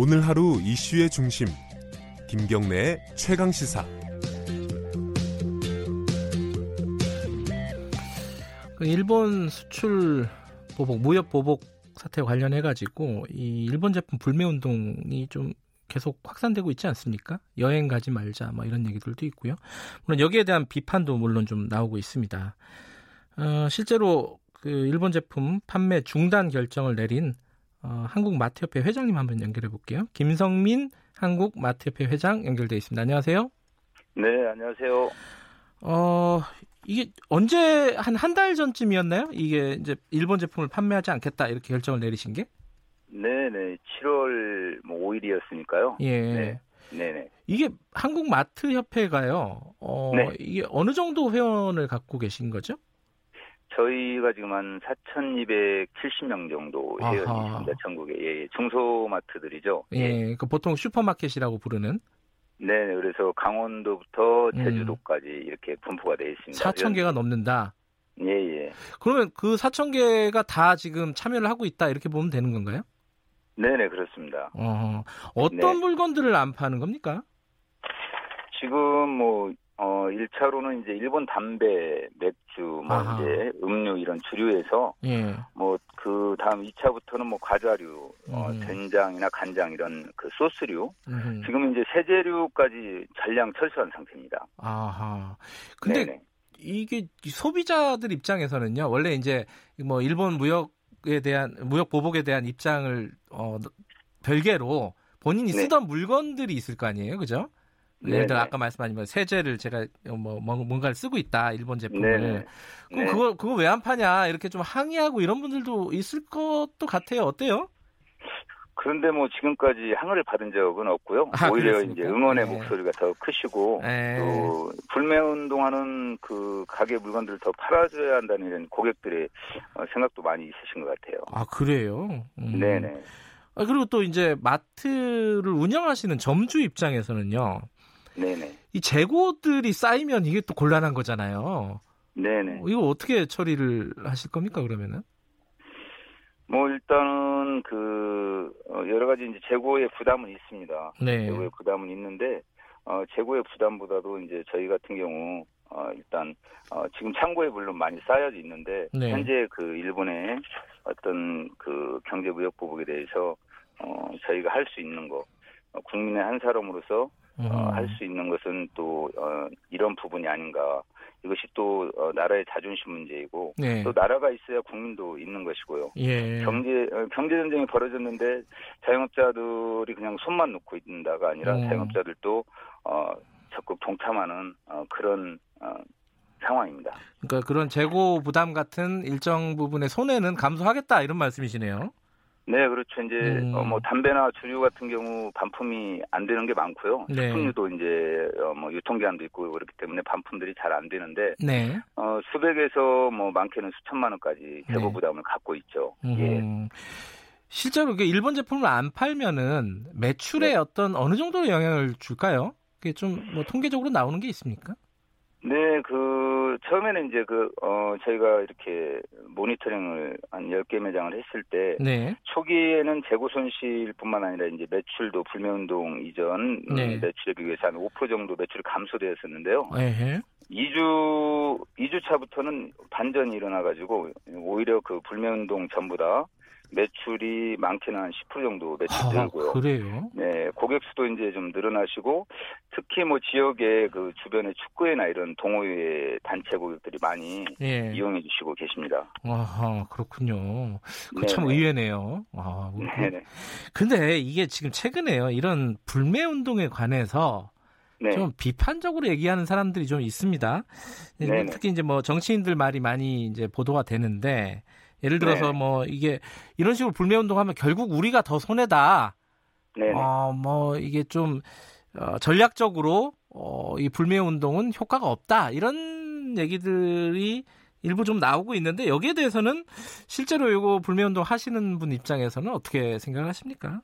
오늘 하루 이슈의 중심 김경래의 최강 시사 그 일본 수출 보복 무역 보복 사태 관련해 가지고 이 일본 제품 불매 운동이 좀 계속 확산되고 있지 않습니까? 여행 가지 말자 뭐 이런 얘기들도 있고요. 물론 여기에 대한 비판도 물론 좀 나오고 있습니다. 어, 실제로 그 일본 제품 판매 중단 결정을 내린 어, 한국 마트협회 회장님 한번 연결해 볼게요. 김성민 한국 마트협회 회장 연결돼 있습니다. 안녕하세요. 네, 안녕하세요. 어, 이게 언제 한 한 달 전쯤이었나요? 이게 이제 일본 제품을 판매하지 않겠다 이렇게 결정을 내리신 게? 네, 네. 7월 뭐 5일이었으니까요. 예. 네. 네네. 이게 한국 마트 협회가요. 어, 네. 이게 어느 정도 회원을 갖고 계신 거죠? 저희가 지금 한 4,270명 정도. 회원이 있습니다. 전국에. 예, 예. 중소마트들이죠. 예. 그 보통 슈퍼마켓이라고 부르는 네, 그래서 강원도부터 음. 제주도까지 이렇게 분포가 되어 있습니다. 4천 개가 넘는다. 예, 예. 그러면 그 4천 개가 다 지금 참여를 하고 있다 이렇게 보면 되는 건가요? 네, 네, 그렇습니다. 어, 어떤 네. 물건들을 안 파는 겁니까? 지금 뭐, 어, 1차로는 이제 일본 담배, 맥주, 뭐 아하. 이제 음료 이런 주류에서 예. 뭐그 다음 2차부터는 뭐 과자류, 어, 음. 된장이나 간장 이런 그 소스류, 음. 지금 이제 세제류까지 전량 철수한 상태입니다. 아하. 근데 네네. 이게 소비자들 입장에서는요. 원래 이제 뭐 일본 무역에 대한 무역 보복에 대한 입장을 어 별개로 본인이 네. 쓰던 물건들이 있을 거 아니에요. 그죠? 예를 들어 네네. 아까 말씀하신 뭐 세제를 제가 뭐 뭐- 뭔가를 쓰고 있다. 일본 제품을. 네네. 그럼 네. 그거 그거 왜 안 파냐? 이렇게 좀 항의하고 이런 분들도 있을 것도 같아요. 어때요? 그런데 뭐 지금까지 항의를 받은 적은 없고요. 아, 오히려 그렇습니까? 이제 응원의 네. 목소리가 더 크시고 에. 또 불매 운동하는 그 가게 물건들을 더 팔아줘야 한다는 이런 고객들의 어, 생각도 많이 있으신 것 같아요. 아 그래요? 음. 네네. 아, 그리고 또 이제 마트를 운영하시는 점주 입장에서는요. 네네. 이 재고들이 쌓이면 이게 또 곤란한 거잖아요. 네네. 어, 이거 어떻게 처리를 하실 겁니까 그러면은? 뭐 일단은 그 어, 여러 가지 이제 재고의 부담은 있습니다. 네. 재고의 부담은 있는데 어, 재고의 부담보다도 이제 저희 같은 경우 어, 일단 어, 지금 창고에 물론 많이 쌓여져 있는데 네. 현재 그 일본의 어떤 그 경제 무역 보복에 대해서 어, 저희가 할 수 있는 거 어, 국민의 한 사람으로서 음. 어, 할 수 있는 것은 또 어, 이런 부분이 아닌가 이것이 또 어, 나라의 자존심 문제이고 네. 또 나라가 있어야 국민도 있는 것이고요. 예. 경제 어, 경제 전쟁이 벌어졌는데 자영업자들이 그냥 손만 놓고 있는다가 아니라 음. 자영업자들도 어, 적극 동참하는 어, 그런 어, 상황입니다. 그러니까 그런 재고 부담 같은 일정 부분의 손해는 감수하겠다 이런 말씀이시네요. 네, 그렇죠. 이제 음. 어, 뭐 담배나 주류 같은 경우 반품이 안 되는 게 많고요. 네. 식품류도 이제 어, 뭐 유통기한도 있고 그렇기 때문에 반품들이 잘 안 되는데 네. 어, 수백에서 뭐 많게는 수천만 원까지 재고 네. 부담을 갖고 있죠. 예. 음. 실제로 이게 일본 제품을 안 팔면은 매출에 네. 어떤 어느 정도로 영향을 줄까요? 그게 좀 뭐 통계적으로 나오는 게 있습니까? 네, 그, 처음에는 이제 그, 어, 저희가 이렇게 모니터링을 한 10개 매장을 했을 때, 네. 초기에는 재고 손실 뿐만 아니라 이제 매출도 불매운동 이전 음, 네. 매출에 비해서 한 5% 정도 매출이 감소되었었는데요. 에헤. 2주, 2주 차부터는 반전이 일어나가지고, 오히려 그 불매운동 전보다 매출이 많게는 한 10% 정도 매출 아, 늘고요. 그래요? 네, 고객 수도 이제 좀 늘어나시고 특히 뭐 지역의 그 주변의 축구회나 이런 동호회 단체 고객들이 많이 예. 이용해 주시고 계십니다. 아하, 그렇군요. 그 네네. 참 의외네요. 아, 네네. 근데 이게 지금 최근에요. 이런 불매 운동에 관해서 네. 좀 비판적으로 얘기하는 사람들이 좀 있습니다. 네네. 특히 이제 뭐 정치인들 말이 많이 이제 보도가 되는데 예를 들어서 네. 뭐 이게 이런 식으로 불매 운동하면 결국 우리가 더 손해다. 네네. 어, 뭐 이게 좀 어, 전략적으로 어, 이 불매 운동은 효과가 없다. 이런 얘기들이 일부 좀 나오고 있는데 여기에 대해서는 실제로 이거 불매 운동 하시는 분 입장에서는 어떻게 생각하십니까?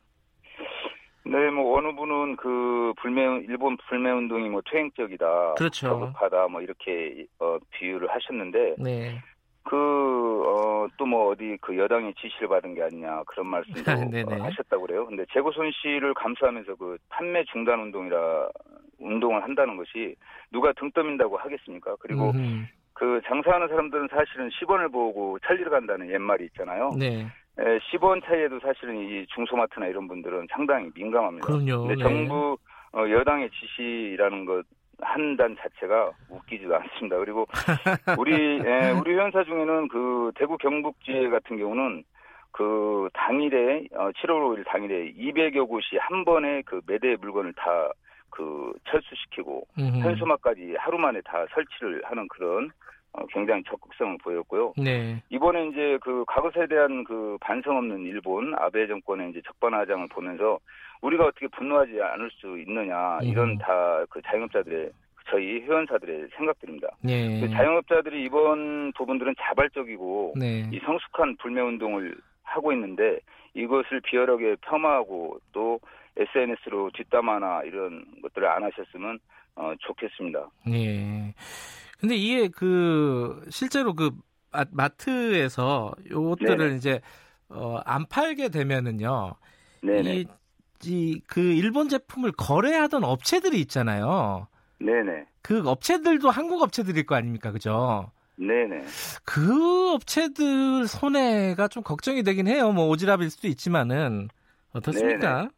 네, 뭐 어느 분은 그 불매 일본 불매 운동이 뭐 퇴행적이다, 그렇죠. 저급하다, 뭐 이렇게 어, 비유를 하셨는데 네. 그 어, 어, 또뭐 어디 그 여당의 지시를 받은 게 아니냐 그런 말씀도 네네. 어, 하셨다고 그래요. 근데 재고 손실을 감수하면서 그 판매 중단 운동이라 운동을 한다는 것이 누가 등 떠민다고 하겠습니까? 그리고 음흠. 그 장사하는 사람들은 사실은 10원을 보고 살리러 간다는 옛말이 있잖아요. 네. 에, 10원 차이에도 사실은 이 중소마트나 이런 분들은 상당히 민감합니다. 그럼요. 근데 네. 정부 어, 여당의 지시라는 것 한 단 자체가 웃기지도 않습니다. 그리고 우리 예, 우리 회원사 중에는 그 대구 경북지회 같은 경우는 그 당일에 어, 7월 5일 당일에 200여 곳이 한 번에 그 매대 물건을 다 그 철수시키고. 현수막까지 하루 만에 다 설치를 하는 그런 어, 굉장히 적극성을 보였고요. 네. 이번에 이제 그 과거사에 대한 그 반성 없는 일본 아베 정권의 이제 적반하장을 보면서 우리가 어떻게 분노하지 않을 수 있느냐 이런 음. 다그 자영업자들의 저희 회원사들의 생각들입니다. 네. 그 자영업자들이 이번 부분들은 자발적이고 네. 이 성숙한 불매 운동을 하고 있는데 이것을 비열하게 폄하하고 또 SNS로 뒷담화나 이런 것들을 안 하셨으면 어, 좋겠습니다. 예. 근데 이게 그 실제로 그 마- 마트에서 요것들을 네네. 이제 어, 안 팔게 되면은요. 네네. 이그 일본 제품을 거래하던 업체들이 있잖아요. 네네. 그 업체들도 한국 업체들일 거 아닙니까? 그죠? 네네. 그 업체들 손해가 좀 걱정이 되긴 해요. 뭐 오지랖일 수도 있지만은 어떻습니까?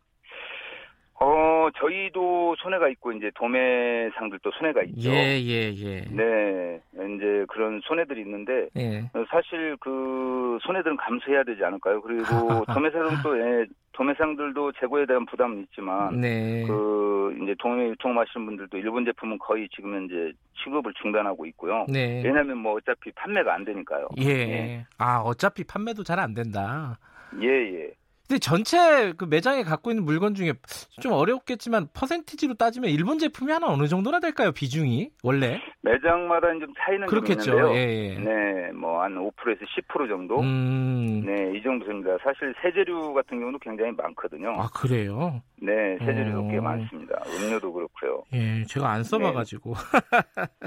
어, 저희도 손해가 있고, 이제 도매상들도 손해가 있죠. 예, 예, 예. 네, 이제 그런 손해들이 있는데, 예. 어, 사실 그 손해들은 감수해야 되지 않을까요? 그리고 도매상은 또, 예, 도매상들도 재고에 대한 부담은 있지만, 네. 그, 이제 도매 유통하시는 분들도 일본 제품은 거의 지금 현재 취급을 중단하고 있고요. 네. 왜냐하면 뭐 어차피 판매가 안 되니까요. 예. 예. 아, 어차피 판매도 잘 안 된다. 예, 예. 근데 전체 그 매장에 갖고 있는 물건 중에 좀 어렵겠지만 퍼센티지로 따지면 일본 제품이 하나 어느 정도나 될까요? 비중이 원래 매장마다 좀 차이는 좀 그렇겠죠. 있는데요. 예, 예. 네, 뭐 한 5%에서 10% 정도. 음. 네, 이 정도 됩니다. 사실 세제류 같은 경우도 굉장히 많거든요. 아 그래요? 네, 세제류도 꽤 어. 많습니다. 음료도 그렇고요. 예, 제가 안 써봐가지고.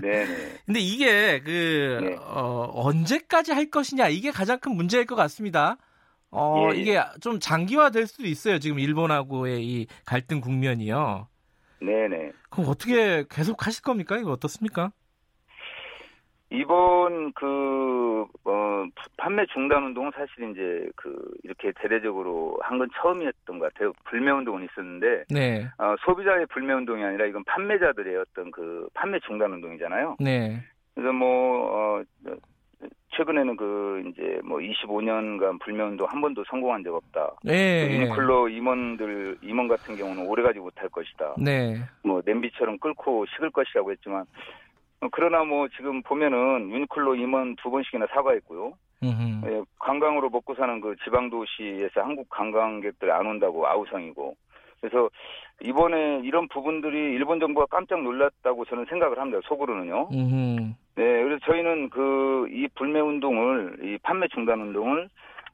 네, 네. 근데 이게 그 네. 어, 언제까지 할 것이냐 이게 가장 큰 문제일 것 같습니다. 어, 예, 예. 이게 좀 장기화될 수도 있어요. 지금 일본하고의 이 갈등 국면이요. 네, 네. 그럼 어떻게 계속 하실 겁니까? 이거 어떻습니까? 이번 그 어, 판매 중단 운동은 사실 이제 그 이렇게 대대적으로 한 건 처음이었던 것 같아요. 불매 운동은 있었는데 네, 어, 소비자의 불매 운동이 아니라 이건 판매자들의 어떤 그 판매 중단 운동이잖아요. 네, 그래서 뭐 어, 최근에는 그 이제 뭐 25년간 불매 운동 한 번도 성공한 적 없다. 네, 유니클로 임원들 임원 같은 경우는 오래가지 못할 것이다. 네, 뭐 냄비처럼 끓고 식을 것이라고 했지만 어, 그러나 뭐 지금 보면은 유니클로 임원 두 번씩이나 사과했고요. 예, 관광으로 먹고 사는 그 지방 도시에서 한국 관광객들 안 온다고 아우성이고. 그래서 이번에 이런 부분들이 일본 정부가 깜짝 놀랐다고 저는 생각을 합니다. 속으로는요. 음흠. 네, 그래서 저희는 그 이 불매 운동을 이 판매 중단 운동을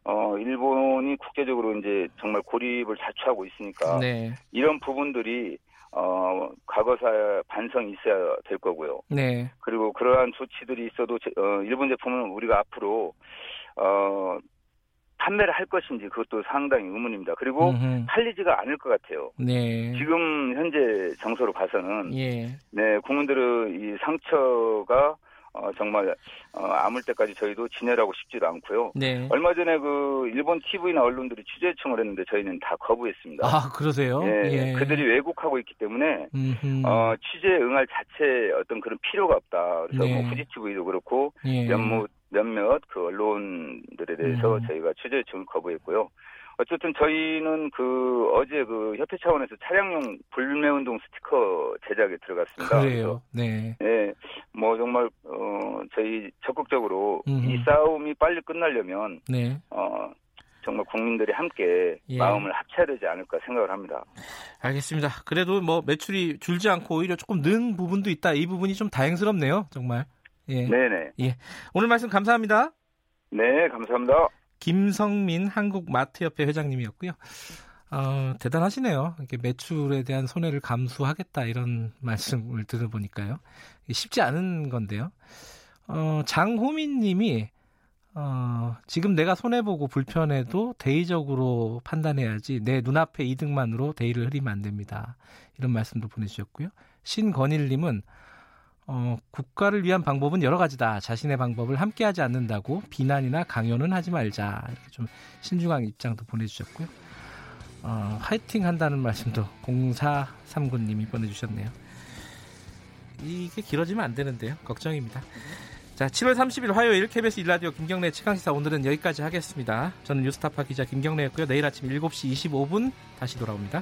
어 일본이 국제적으로 이제 정말 고립을 자초하고 있으니까 네, 이런 부분들이 어 과거사 반성이 있어야 될 거고요. 네, 그리고 그러한 조치들이 있어도 제- 어, 일본 제품은 우리가 앞으로 어 판매를 할 것인지 그것도 상당히 의문입니다. 그리고 음흠. 팔리지가 않을 것 같아요. 네, 지금 현재 정서로 봐서는 예, 네 국민들의 이 상처가 어, 정말 어, 아물 때까지 저희도 진열하고 싶지도 않고요. 네. 얼마 전에 그 일본 TV나 언론들이 취재 요청을 했는데 저희는 다 거부했습니다. 아 그러세요? 예, 예. 그들이 왜곡하고 있기 때문에 음흠. 어, 취재에 응할 자체 어떤 그런 필요가 없다. 그래서 네. 뭐 후지 TV도 그렇고 예. 몇몇 몇몇 그 언론들에 대해서 음. 저희가 취재 요청을 거부했고요. 어쨌든 저희는 그 어제 그 협회 차원에서 차량용 불매운동 스티커 제작에 들어갔습니다. 그래요. 네. 예, 뭐 정말 어 저희 적극적으로 음. 이 싸움이 빨리 끝나려면 네. 어 정말 국민들이 함께 예. 마음을 합쳐야 되지 않을까 생각을 합니다. 알겠습니다. 그래도 뭐 매출이 줄지 않고 오히려 조금 는 부분도 있다. 이 부분이 좀 다행스럽네요. 정말. 예. 네네. 오늘 말씀 감사합니다. 네, 감사합니다. 김성민 한국마트협회 회장님이었고요. 어, 대단하시네요. 이렇게 매출에 대한 손해를 감수하겠다 이런 말씀을 들어보니까요. 쉽지 않은 건데요. 어, 장호민 님이 어, 지금 내가 손해보고 불편해도 대의적으로 판단해야지 내 눈앞의 이득만으로 대의를 흐리면 안 됩니다. 이런 말씀도 보내주셨고요. 신건일님은 어, 국가를 위한 방법은 여러 가지다. 자신의 방법을 함께하지 않는다고 비난이나 강요는 하지 말자. 이렇게 좀 신중한 입장도 보내주셨고요. 어, 화이팅 한다는 말씀도 0439님이 보내주셨네요. 이게 길어지면 안 되는데요. 걱정입니다. 자, 7월 30일 화요일 KBS 일라디오 김경래 최강시사 오늘은 여기까지 하겠습니다. 저는 뉴스타파 기자 김경래였고요. 내일 아침 7시 25분 다시 돌아옵니다.